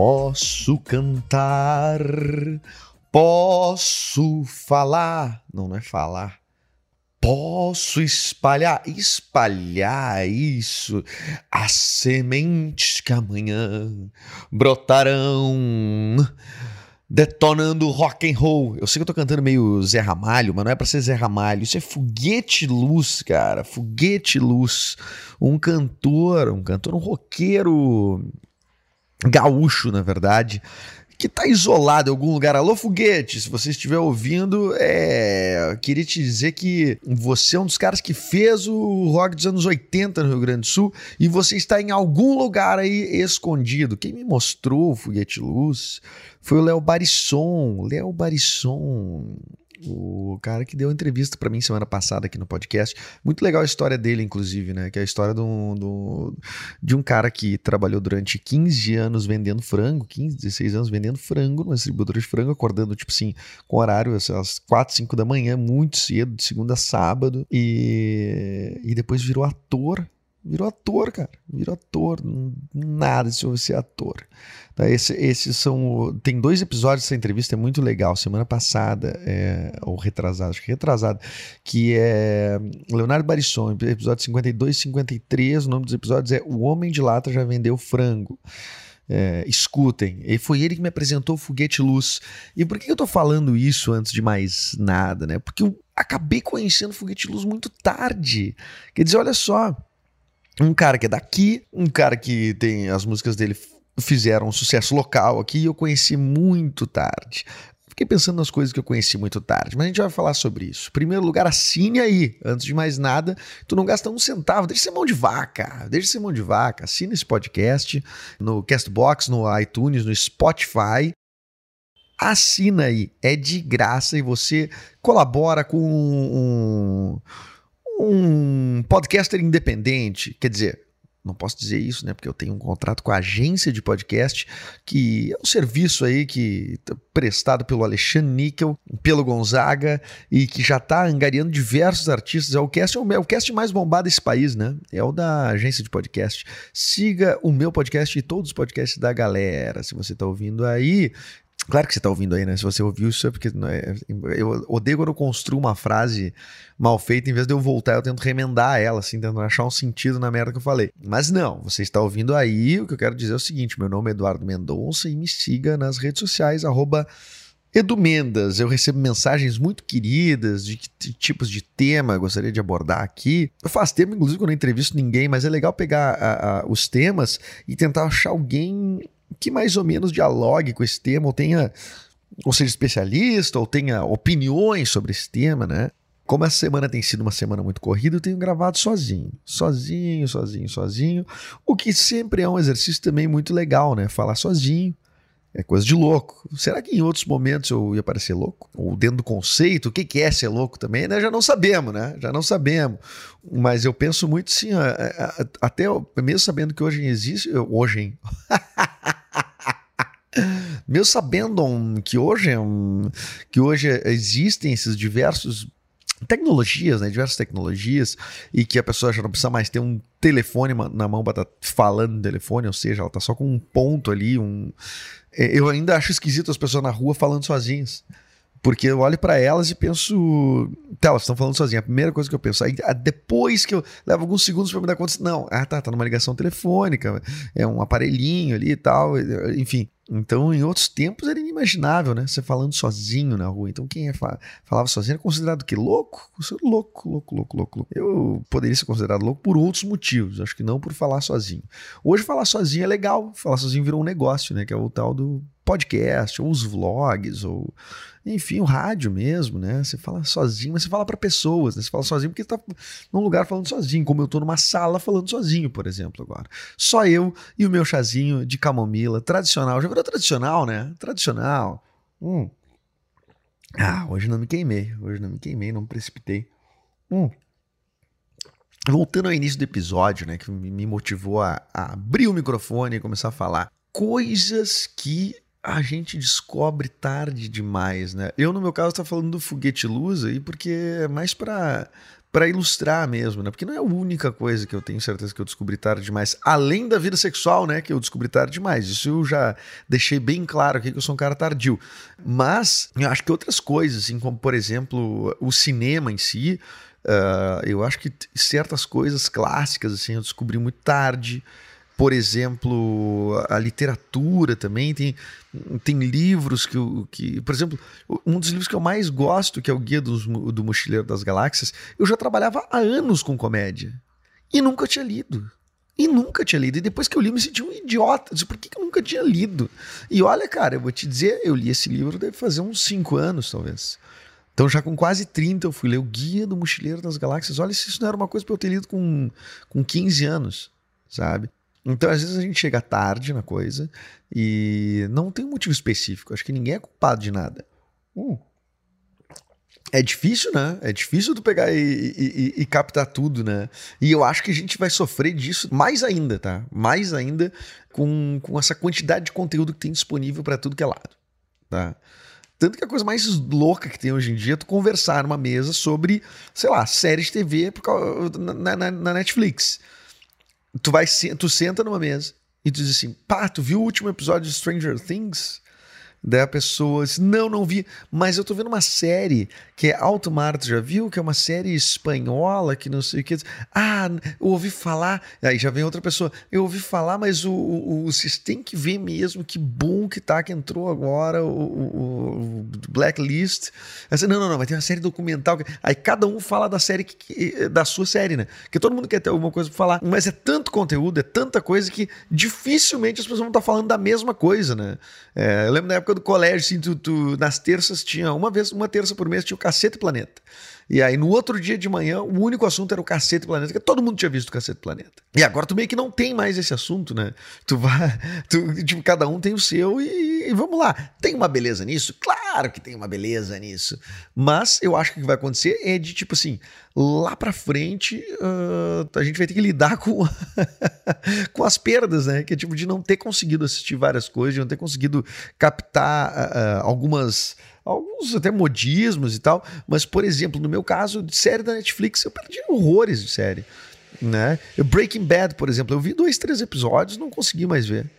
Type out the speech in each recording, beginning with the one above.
Posso cantar, posso falar. Não, não é falar. Posso espalhar, espalhar isso, as sementes que amanhã brotarão, detonando rock and roll. Eu sei que eu tô cantando meio Zé Ramalho, mas não é para ser Zé Ramalho, isso é foguete luz, cara, foguete luz. Um cantor, um cantor, um roqueiro gaúcho, na verdade, que está isolado em algum lugar. Alô, foguete, se você estiver ouvindo, é... queria te dizer que você é um dos caras que fez o rock dos anos 80 no Rio Grande do Sul e você está em algum lugar aí escondido. Quem me mostrou o foguete luz foi o Léo Barisson. Léo Barisson o cara que deu entrevista para mim semana passada aqui no podcast. Muito legal a história dele, inclusive, né? Que é a história do, do, de um cara que trabalhou durante 15 anos vendendo frango, 15, 16 anos vendendo frango numa distribuidora de frango, acordando, tipo assim, com horário às 4, 5 da manhã, muito cedo, de segunda a sábado, e, e depois virou ator Virou ator, cara. Virou ator. Nada de ser ator. Tá, esse, esses são. Tem dois episódios dessa entrevista, é muito legal. Semana passada, é, ou retrasado, acho que retrasado, que é Leonardo Barisson, episódio 52 e 53. O nome dos episódios é O Homem de Lata Já Vendeu Frango. É, escutem. E foi ele que me apresentou o Foguete Luz. E por que eu tô falando isso antes de mais nada, né? Porque eu acabei conhecendo o Foguete Luz muito tarde. Quer dizer, olha só um cara que é daqui, um cara que tem as músicas dele fizeram um sucesso local aqui e eu conheci muito tarde. Fiquei pensando nas coisas que eu conheci muito tarde, mas a gente vai falar sobre isso. Em primeiro lugar, assine aí. Antes de mais nada, tu não gasta um centavo, deixa ser mão de vaca, deixa ser mão de vaca. Assina esse podcast no Castbox, no iTunes, no Spotify. Assina aí, é de graça e você colabora com um um podcaster independente, quer dizer, não posso dizer isso, né? Porque eu tenho um contrato com a agência de podcast, que é um serviço aí que tá prestado pelo Alexandre Níquel, pelo Gonzaga, e que já está angariando diversos artistas. É o cast, é o, é o cast mais bombado desse país, né? É o da agência de podcast. Siga o meu podcast e todos os podcasts da galera. Se você está ouvindo aí, Claro que você está ouvindo aí, né? Se você ouviu isso é porque é, eu odeio quando eu construo uma frase mal feita, em vez de eu voltar, eu tento remendar ela, assim, tentando achar um sentido na merda que eu falei. Mas não, você está ouvindo aí, o que eu quero dizer é o seguinte: meu nome é Eduardo Mendonça e me siga nas redes sociais, arroba Edu Mendas, eu recebo mensagens muito queridas de que tipos de tema eu gostaria de abordar aqui. Eu faço tempo, inclusive, quando eu entrevisto ninguém, mas é legal pegar a, a, os temas e tentar achar alguém que mais ou menos dialogue com esse tema, ou tenha, ou seja especialista, ou tenha opiniões sobre esse tema, né? Como essa semana tem sido uma semana muito corrida, eu tenho gravado sozinho, sozinho, sozinho, sozinho, o que sempre é um exercício também muito legal, né? Falar sozinho, é coisa de louco. Será que em outros momentos eu ia parecer louco? Ou dentro do conceito, o que é ser louco também, né? Já não sabemos, né? Já não sabemos. Mas eu penso muito sim, até mesmo sabendo que hoje existe. Hoje, Mesmo sabendo que hoje, que hoje existem esses diversos tecnologias, né, diversas tecnologias, e que a pessoa já não precisa mais ter um telefone na mão para estar tá falando no telefone, ou seja, ela está só com um ponto ali, um... É, eu ainda acho esquisito as pessoas na rua falando sozinhas. Porque eu olho para elas e penso. Tá, elas estão falando sozinhas. A primeira coisa que eu penso. Aí, depois que eu levo alguns segundos para me dar conta. Não, ah, tá, tá numa ligação telefônica. É um aparelhinho ali e tal. Enfim. Então, em outros tempos era inimaginável, né? Você falando sozinho na rua. Então, quem é falava sozinho era considerado que louco? Louco, louco, louco, louco, louco. Eu poderia ser considerado louco por outros motivos, acho que não por falar sozinho. Hoje, falar sozinho é legal. Falar sozinho virou um negócio, né? Que é o tal do podcast, ou os vlogs, ou enfim, o rádio mesmo, né? Você fala sozinho, mas você fala para pessoas, né? Você fala sozinho porque você tá num lugar falando sozinho, como eu tô numa sala falando sozinho, por exemplo, agora. Só eu e o meu chazinho de camomila, tradicional. Já virou tradicional, né? Tradicional. Hum. Ah, hoje não me queimei. Hoje não me queimei, não me precipitei. Hum. Voltando ao início do episódio, né, que me motivou a, a abrir o microfone e começar a falar coisas que a gente descobre tarde demais, né? Eu, no meu caso, estou falando do foguete luz aí, porque é mais para para ilustrar mesmo, né? Porque não é a única coisa que eu tenho certeza que eu descobri tarde demais, além da vida sexual, né? Que eu descobri tarde demais. Isso eu já deixei bem claro aqui que eu sou um cara tardio. Mas eu acho que outras coisas, assim, como por exemplo o cinema em si, uh, eu acho que certas coisas clássicas assim eu descobri muito tarde por exemplo, a literatura também tem, tem livros que, que, por exemplo, um dos livros que eu mais gosto, que é o Guia do, do Mochileiro das Galáxias, eu já trabalhava há anos com comédia e nunca tinha lido. E nunca tinha lido. E depois que eu li, me senti um idiota. Disse, por que, que eu nunca tinha lido? E olha, cara, eu vou te dizer, eu li esse livro deve fazer uns 5 anos, talvez. Então, já com quase 30, eu fui ler o Guia do Mochileiro das Galáxias. Olha, se isso não era uma coisa para eu ter lido com, com 15 anos, sabe? Então, às vezes a gente chega tarde na coisa e não tem um motivo específico. Acho que ninguém é culpado de nada. Hum. É difícil, né? É difícil tu pegar e, e, e, captar tudo, né? E eu acho que a gente vai sofrer disso mais ainda, tá? Mais ainda com, com essa quantidade de conteúdo que tem disponível para tudo que é lado, tá? Tanto que a coisa mais louca que tem hoje em dia é tu conversar numa mesa sobre, sei lá, séries de TV na, na, na Netflix tu vai tu senta numa mesa e tu diz assim, pá, tu viu o último episódio de Stranger Things? Daí a pessoa diz, não, não vi, mas eu tô vendo uma série que é Alto Mar, tu já viu? Que é uma série espanhola que não sei o que. Ah, eu ouvi falar. Aí já vem outra pessoa, eu ouvi falar, mas o, o, o vocês têm que ver mesmo, que bom que tá, que entrou agora o, o, o Blacklist. Aí, não, não, não, vai ter uma série documental. Aí cada um fala da série, que, da sua série, né? Porque todo mundo quer ter alguma coisa pra falar, mas é tanto conteúdo, é tanta coisa que dificilmente as pessoas vão estar falando da mesma coisa, né? É, eu lembro na época época do colégio, assim, tu, tu, nas terças tinha uma vez, uma terça por mês tinha o Cacete Planeta. E aí, no outro dia de manhã, o único assunto era o Cacete Planeta, que todo mundo tinha visto o Cacete Planeta. E agora tu meio que não tem mais esse assunto, né? Tu vai. Tu, tipo, cada um tem o seu e, e, vamos lá. Tem uma beleza nisso? Claro que tem uma beleza nisso. Mas eu acho que o que vai acontecer é de, tipo assim, lá pra frente, uh, a gente vai ter que lidar com, com as perdas, né? Que é tipo de não ter conseguido assistir várias coisas, de não ter conseguido captar uh, algumas alguns até modismos e tal, mas, por exemplo, no meu caso, de série da Netflix, eu perdi horrores de série. Né? Breaking Bad, por exemplo, eu vi dois, três episódios não consegui mais ver.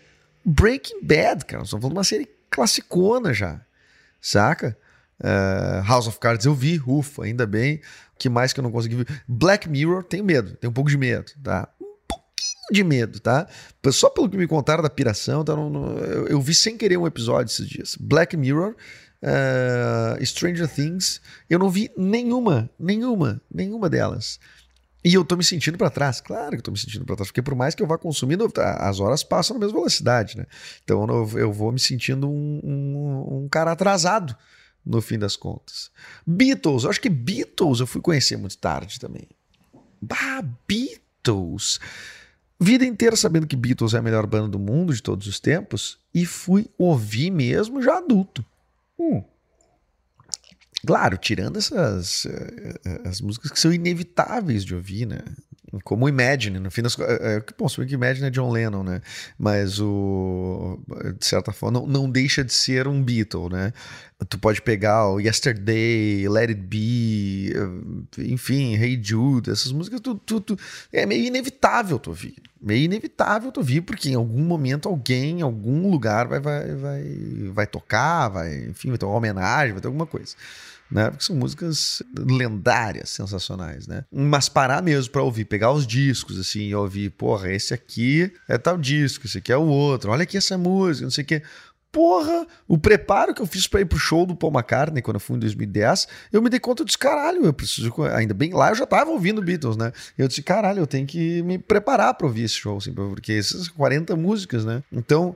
Breaking Bad, cara, nós estamos falando de uma série classicona já, saca? Uh, House of Cards eu vi, ufa, ainda bem. O que mais que eu não consegui ver? Black Mirror, tenho medo, tenho um pouco de medo, tá? Um pouquinho de medo, tá? Só pelo que me contaram da piração, tá? eu, eu vi sem querer um episódio esses dias. Black Mirror, uh, Stranger Things, eu não vi nenhuma, nenhuma, nenhuma delas. E eu tô me sentindo para trás, claro que eu tô me sentindo para trás, porque por mais que eu vá consumindo, as horas passam na mesma velocidade, né? Então eu vou me sentindo um, um, um cara atrasado no fim das contas. Beatles, eu acho que Beatles eu fui conhecer muito tarde também. Bah, Beatles! Vida inteira sabendo que Beatles é a melhor banda do mundo de todos os tempos e fui ouvir mesmo já adulto. Hum. Claro, tirando essas eh, eh, as músicas que são inevitáveis de ouvir, né? Como Imagine, no fim das é, é, bom, se que Imagine é John Lennon, né? Mas o de certa forma não, não deixa de ser um Beatle, né? Tu pode pegar o Yesterday, Let It Be, enfim, Hey Jude, essas músicas tu, tu, tu, é meio inevitável tu ouvir. Meio inevitável tu ouvir, porque em algum momento alguém, em algum lugar vai, vai, vai, vai tocar, vai, enfim, vai ter uma homenagem, vai ter alguma coisa né? Porque são músicas lendárias, sensacionais, né? Mas parar mesmo para ouvir, pegar os discos assim e ouvir, porra, esse aqui é tal disco, esse aqui é o outro, olha aqui essa música, não sei o que. Porra, o preparo que eu fiz para ir pro show do Paul McCartney quando eu fui em 2010, eu me dei conta de caralho, eu preciso, ainda bem lá eu já tava ouvindo Beatles, né? Eu disse, caralho, eu tenho que me preparar para ouvir esse show, assim, porque essas 40 músicas, né? Então,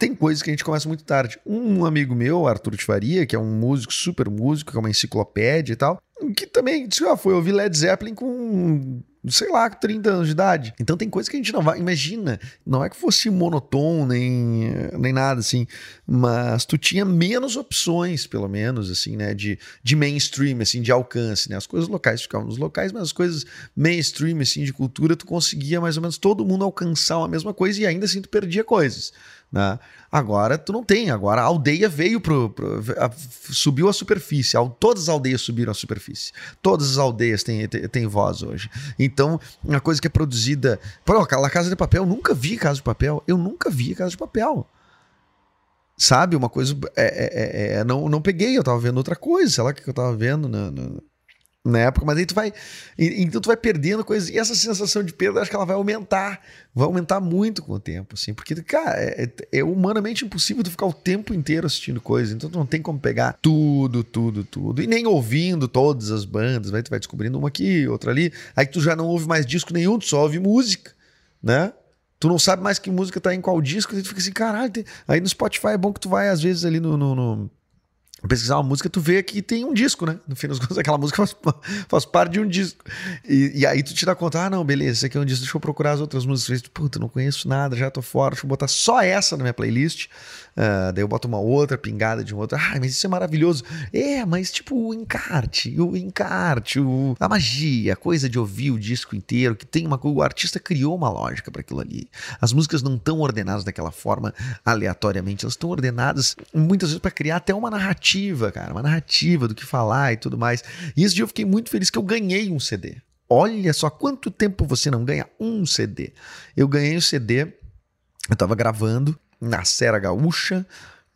tem coisas que a gente começa muito tarde. Um amigo meu, Arthur de Faria, que é um músico, super músico, que é uma enciclopédia e tal, que também disse, ah, foi ouvir Led Zeppelin com sei lá, 30 anos de idade. Então tem coisa que a gente não vai. Imagina, não é que fosse monotom nem, nem nada assim, mas tu tinha menos opções, pelo menos, assim, né, de, de mainstream, assim, de alcance, né? As coisas locais ficavam nos locais, mas as coisas mainstream, assim, de cultura, tu conseguia mais ou menos todo mundo alcançar a mesma coisa e ainda assim tu perdia coisas. Né? Agora tu não tem, agora a aldeia veio pro, pro a, subiu a superfície, a, todas as aldeias subiram a superfície, todas as aldeias têm, têm, têm voz hoje. Então, uma coisa que é produzida, pô, aquela Casa de Papel, eu nunca vi Casa de Papel, eu nunca vi Casa de Papel. Sabe, uma coisa, é, é, é, é não, não peguei, eu tava vendo outra coisa, sei lá o que eu tava vendo no, no na época, mas aí tu vai. Então tu vai perdendo coisas. E essa sensação de perda, acho que ela vai aumentar. Vai aumentar muito com o tempo, assim. Porque, cara, é, é, é humanamente impossível tu ficar o tempo inteiro assistindo coisas. Então tu não tem como pegar tudo, tudo, tudo. E nem ouvindo todas as bandas. Vai, tu vai descobrindo uma aqui, outra ali. Aí tu já não ouve mais disco nenhum, tu só ouve música, né? Tu não sabe mais que música tá em qual disco, e tu fica assim, caralho. Tem... Aí no Spotify é bom que tu vai, às vezes, ali no, no, no pesquisar uma música, tu vê que tem um disco, né? No fim das contas, aquela música faz, faz parte de um disco. E, e, aí tu te dá conta, ah, não, beleza, esse aqui é um disco, deixa eu procurar as outras músicas. Puta, não conheço nada, já tô fora, deixa eu botar só essa na minha playlist. Uh, daí eu boto uma outra pingada de uma outra. Ah, mas isso é maravilhoso. É, mas tipo o encarte, o encarte, o, a magia, a coisa de ouvir o disco inteiro, que tem uma. O artista criou uma lógica para aquilo ali. As músicas não estão ordenadas daquela forma aleatoriamente, elas estão ordenadas muitas vezes para criar até uma narrativa, cara, uma narrativa do que falar e tudo mais. E esse dia eu fiquei muito feliz que eu ganhei um CD. Olha só quanto tempo você não ganha um CD. Eu ganhei o um CD, eu tava gravando na Serra Gaúcha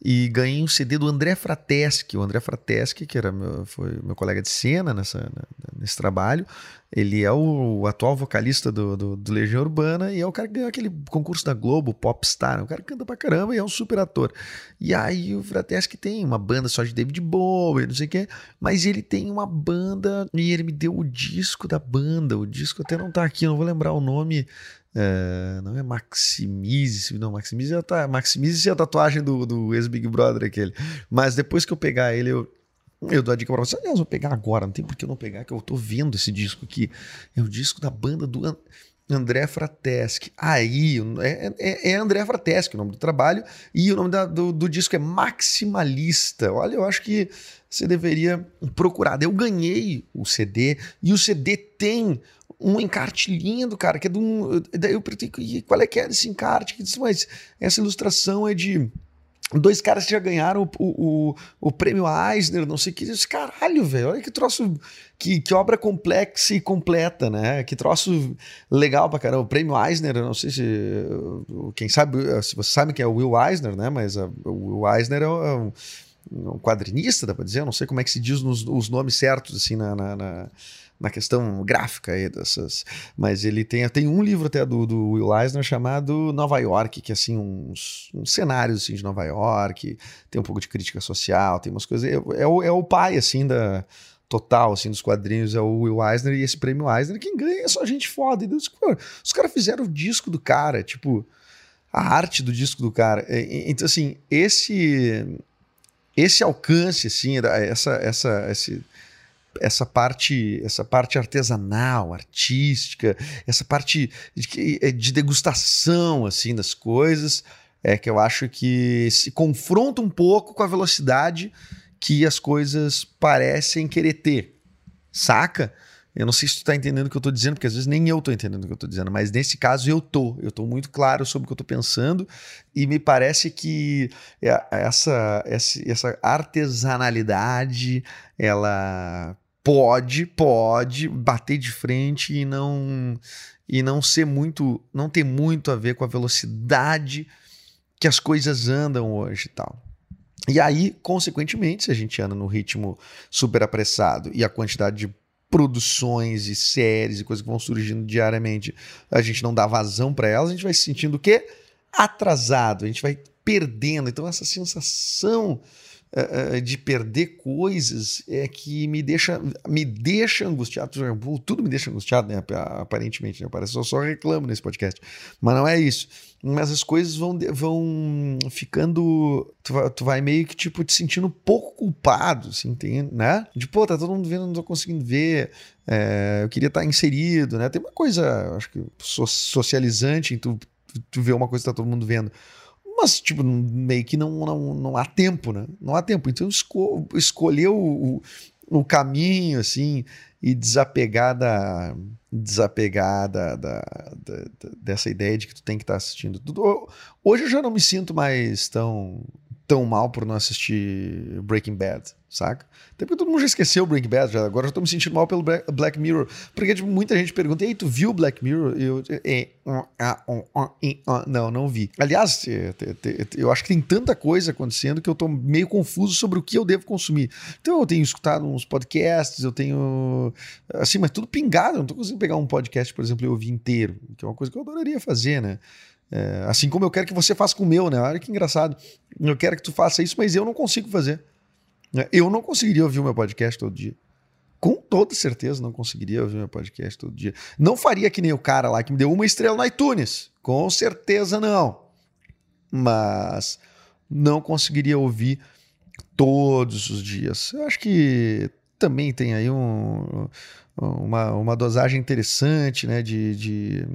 e ganhei um CD do André Frateschi. O André Frateschi, que era meu, foi meu colega de cena nessa, nesse trabalho, ele é o atual vocalista do, do, do, Legião Urbana e é o cara que ganhou aquele concurso da Globo, Popstar. O cara canta pra caramba e é um super ator. E aí o Frateschi tem uma banda só de David Bowie, não sei o quê, mas ele tem uma banda e ele me deu o disco da banda. O disco até não tá aqui, não vou lembrar o nome é, não é Maximize, não, Maximize é a, Maximize é a tatuagem do, do ex-Big Brother aquele. Mas depois que eu pegar ele, eu, eu dou a dica pra você. Aliás, vou pegar agora, não tem por que eu não pegar, que eu tô vendo esse disco aqui. É o disco da banda do André Frateschi. Aí, é, é, é, André Frateschi o nome do trabalho, e o nome da, do, do disco é Maximalista. Olha, eu acho que você deveria procurar. Eu ganhei o CD, e o CD tem um encarte lindo, cara, que é de um. Daí eu perguntei, qual é que é esse encarte? Disse, mas essa ilustração é de dois caras que já ganharam o, o, o prêmio Eisner, não sei o que. disse, caralho, velho, olha que troço, que, que obra complexa e completa, né? Que troço legal pra caramba. O prêmio Eisner, eu não sei se. Quem sabe, se você sabe quem é o Will Eisner, né? Mas a, o Will Eisner é um, um quadrinista, dá pra dizer, eu não sei como é que se diz nos, os nomes certos, assim, na, na, na na questão gráfica aí dessas. Mas ele tem, tem um livro até do, do Will Eisner chamado Nova York, que é assim, uns, uns cenários assim, de Nova York, tem um pouco de crítica social, tem umas coisas. É, é, o, é o pai, assim, da total assim dos quadrinhos é o Will Eisner e esse prêmio Eisner quem ganha é só gente foda e Deus, os caras fizeram o disco do cara tipo a arte do disco do cara então assim esse esse alcance assim essa essa esse essa parte, essa parte artesanal, artística, essa parte de, é, de degustação assim das coisas, é que eu acho que se confronta um pouco com a velocidade que as coisas parecem querer ter. Saca? Eu não sei se tu tá entendendo o que eu tô dizendo, porque às vezes nem eu tô entendendo o que eu tô dizendo, mas nesse caso eu tô. Eu tô muito claro sobre o que eu tô pensando e me parece que é, essa, essa artesanalidade, ela pode, pode bater de frente e não e não ser muito, não ter muito a ver com a velocidade que as coisas andam hoje e tal. E aí, consequentemente, se a gente anda no ritmo super apressado e a quantidade de produções e séries e coisas que vão surgindo diariamente, a gente não dá vazão para elas, a gente vai se sentindo o quê? Atrasado, a gente vai perdendo. Então essa sensação uh, de perder coisas é que me deixa, me deixa angustiado. Tudo me deixa angustiado, né? Aparentemente, né? Parece que eu só reclamo nesse podcast. Mas não é isso. Mas as coisas vão, vão ficando. Tu vai, tu vai meio que, tipo, te sentindo pouco culpado, assim, tem, né? De, pô, tá todo mundo vendo, não tô conseguindo ver. É, eu queria estar inserido, né? Tem uma coisa, acho que socializante em tu, tu ver uma coisa que tá todo mundo vendo. Mas, tipo, meio que não, não, não há tempo, né? Não há tempo. Então, esco escolheu o, o caminho, assim, e desapegar da desapegar da, da, da, dessa ideia de que tu tem que estar tá assistindo tudo. Hoje eu já não me sinto mais tão tão mal por não assistir Breaking Bad, saca? Até porque todo mundo já esqueceu Breaking Bad, já, agora eu tô me sentindo mal pelo Black Mirror. Porque tipo, muita gente pergunta, ei, tu viu Black Mirror? Eu, é, não, não vi. Aliás, eu acho que tem tanta coisa acontecendo que eu tô meio confuso sobre o que eu devo consumir. Então eu tenho escutado uns podcasts, eu tenho. Assim, mas tudo pingado, eu não tô conseguindo pegar um podcast, por exemplo, e ouvir inteiro, que é uma coisa que eu adoraria fazer, né? É, assim como eu quero que você faça com o meu, né? Olha que engraçado. Eu quero que tu faça isso, mas eu não consigo fazer. É, eu não conseguiria ouvir o meu podcast todo dia. Com toda certeza não conseguiria ouvir meu podcast todo dia. Não faria que nem o cara lá que me deu uma estrela no iTunes. Com certeza não. Mas não conseguiria ouvir todos os dias. Eu acho que também tem aí um, uma, uma dosagem interessante, né? De, de,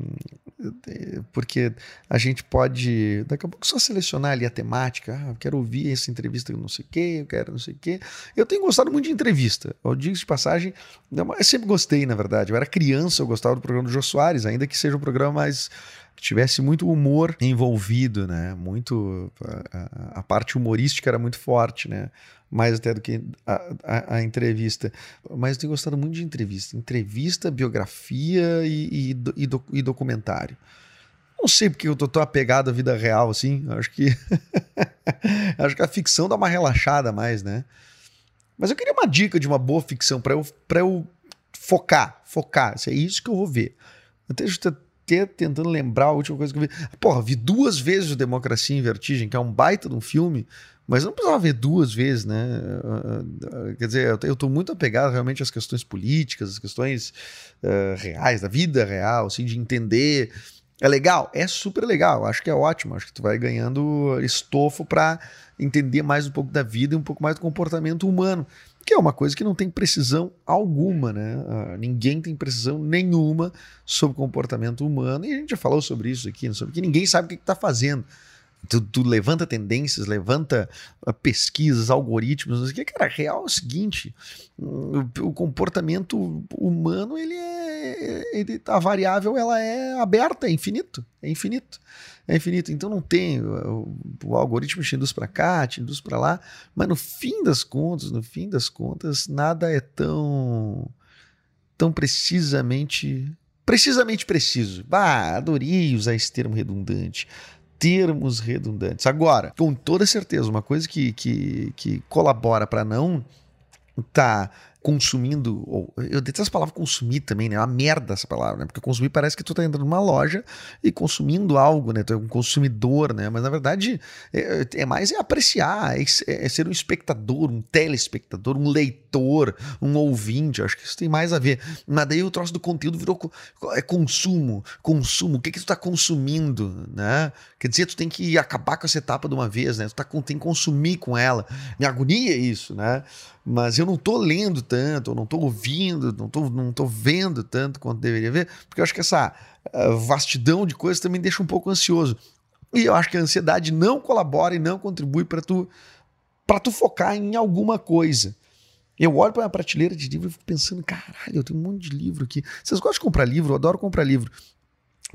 de, porque a gente pode, daqui a pouco, só selecionar ali a temática. Ah, quero ouvir essa entrevista, não sei o quê, eu quero não sei o quê. Eu tenho gostado muito de entrevista. Eu digo de passagem, eu sempre gostei, na verdade. Eu era criança, eu gostava do programa do Jô Soares, ainda que seja um programa mais tivesse muito humor envolvido, né? Muito a, a, a, parte humorística era muito forte, né? Mais até do que a, a entrevista. Mas eu tenho gostado muito de entrevista, entrevista, biografia e, e, do, e documentário. Não sei porque eu tô tão apegado à vida real assim. Acho que acho que a ficção dá uma relaxada mais, né? Mas eu queria uma dica de uma boa ficção para eu eu focar, focar. É isso que eu vou ver. Até até tentando lembrar a última coisa que eu vi. Porra, vi duas vezes o Democracia em Vertigem, que é um baita de um filme, mas não precisava ver duas vezes, né? Quer dizer, eu estou muito apegado realmente às questões políticas, às questões uh, reais, da vida real, assim, de entender. É legal? É super legal, acho que é ótimo, acho que tu vai ganhando estofo para entender mais um pouco da vida e um pouco mais do comportamento humano que é uma coisa que não tem precisão alguma, né? Uh, ninguém tem precisão nenhuma sobre comportamento humano, e a gente já falou sobre isso aqui, sobre que ninguém sabe o que está fazendo. Tu, tu, levanta tendências, levanta uh, pesquisas, algoritmos, não sei o que. Cara, real é o seguinte: o, o comportamento humano, ele é. Ele, a variável ela é aberta, é infinito. É infinito é infinito. Então não tem o, o algoritmo te induz para cá, te induz para lá, mas no fim das contas, no fim das contas, nada é tão tão precisamente precisamente preciso. Bah, adorei usar esse termo redundante. Termos redundantes. Agora, com toda certeza, uma coisa que, que, que colabora para não tá consumindo, ou, eu detesto essa palavra consumir também, né? É uma merda essa palavra, né? Porque consumir parece que tu tá entrando numa loja e consumindo algo, né? Tu é um consumidor, né? Mas na verdade é, é mais é apreciar, é, é, ser um espectador, um telespectador, um leitor, um ouvinte. Acho que isso tem mais a ver. Mas daí o troço do conteúdo virou é consumo, consumo. O que que tu tá consumindo, né? Quer dizer, tu tem que acabar com essa etapa de uma vez, né? Tu tá, tem que consumir com ela. Me agonia isso, né? Mas eu não estou lendo tanto, eu não estou ouvindo, não estou não tô vendo tanto quanto deveria ver, porque eu acho que essa uh, vastidão de coisas também deixa um pouco ansioso. E eu acho que a ansiedade não colabora e não contribui para tu para tu focar em alguma coisa. Eu olho para a prateleira de livro e fico pensando, caralho, eu tenho um monte de livro aqui. Vocês gostam de comprar livro? Eu adoro comprar livro.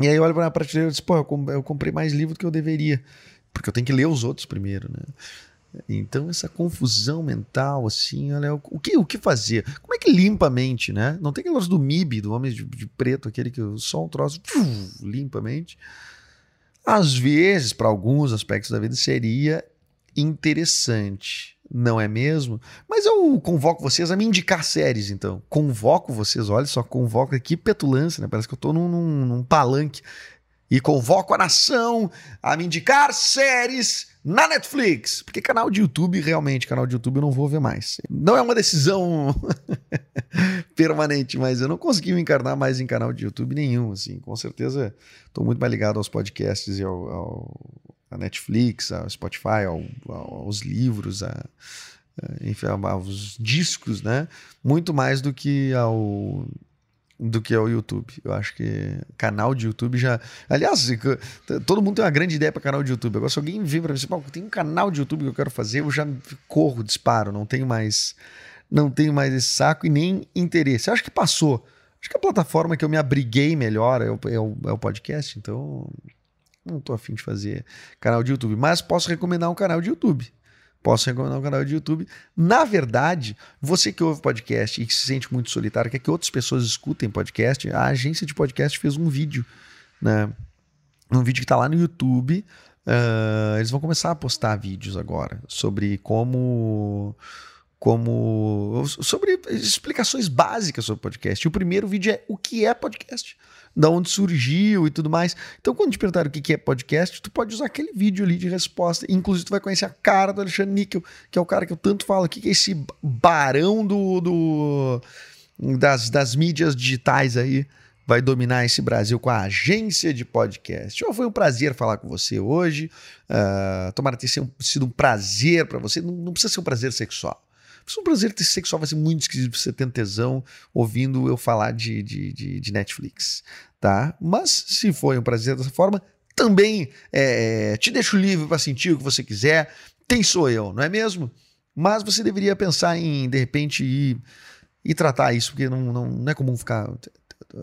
E aí eu olho para a prateleira e digo, pô, eu comprei mais livro do que eu deveria. Porque eu tenho que ler os outros primeiro, né? Então, essa confusão mental, assim, olha, o, o, que, o que fazer? Como é que limpa a mente, né? Não tem aquele negócio do MIB, do Homem de, de Preto, aquele que só um troço limpa a mente. Às vezes, para alguns aspectos da vida, seria interessante, não é mesmo? Mas eu convoco vocês a me indicar séries, então. Convoco vocês, olha só, convoco aqui petulância, né? Parece que eu estou num, num, num palanque. E convoco a nação a me indicar séries na Netflix. Porque canal de YouTube, realmente, canal de YouTube eu não vou ver mais. Não é uma decisão permanente, mas eu não consegui me encarnar mais em canal de YouTube nenhum, assim. Com certeza estou muito mais ligado aos podcasts e ao, ao a Netflix, ao Spotify, ao, aos livros, a, enfim, aos discos, né? Muito mais do que ao do que ao YouTube. Eu acho que canal de YouTube já. Aliás, todo mundo tem uma grande ideia para canal de YouTube. Agora, se alguém vir para mim e tem um canal de YouTube que eu quero fazer, eu já corro, disparo, não tenho mais. Não tenho mais esse saco e nem interesse. Eu acho que passou. Acho que a plataforma que eu me abriguei melhor é o, é o, é o podcast, então não estou afim de fazer canal de YouTube. Mas posso recomendar um canal de YouTube posso recomendar um canal de YouTube. Na verdade, você que ouve podcast e que se sente muito solitário, quer que outras pessoas escutem podcast, a agência de podcast fez um vídeo, né? Um vídeo que está lá no YouTube. Uh, eles vão começar a postar vídeos agora sobre como como sobre explicações básicas sobre podcast. E o primeiro vídeo é o que é podcast da onde surgiu e tudo mais. Então, quando te perguntaram o que é podcast, tu pode usar aquele vídeo ali de resposta. Inclusive, tu vai conhecer a cara do Alexandre Níquel, que é o cara que eu tanto falo aqui, que é esse barão do, do das, das mídias digitais aí. Vai dominar esse Brasil com a agência de podcast. Oh, foi um prazer falar com você hoje. Uh, tomara ter sido um prazer para você. Não, não precisa ser um prazer sexual foi um prazer sexual, vai ser muito esquisito você ter tesão ouvindo eu falar de, de, de, de Netflix, tá? Mas se foi um prazer dessa forma, também é, te deixo livre para sentir o que você quiser. Quem sou eu, não é mesmo? Mas você deveria pensar em, de repente, ir, ir tratar isso, porque não, não, não é comum ficar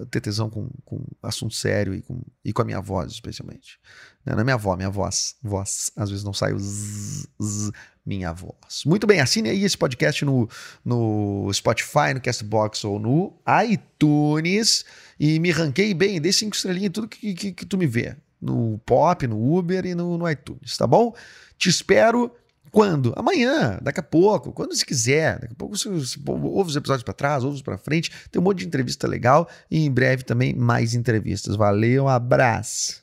ter tesão com, com assunto sério e com, e com a minha voz, especialmente. Não é minha avó, minha voz. Voz. Às vezes não sai o zzz, zzz, minha voz. Muito bem, assine aí esse podcast no, no Spotify, no Castbox ou no iTunes e me ranqueie bem, dê cinco estrelinhas em tudo que, que, que tu me vê. No Pop, no Uber e no, no iTunes, tá bom? Te espero quando? Amanhã, daqui a pouco, quando você quiser. Daqui a pouco você, você ouve os episódios para trás, ouve os para frente. Tem um monte de entrevista legal e em breve também mais entrevistas. Valeu, um abraço.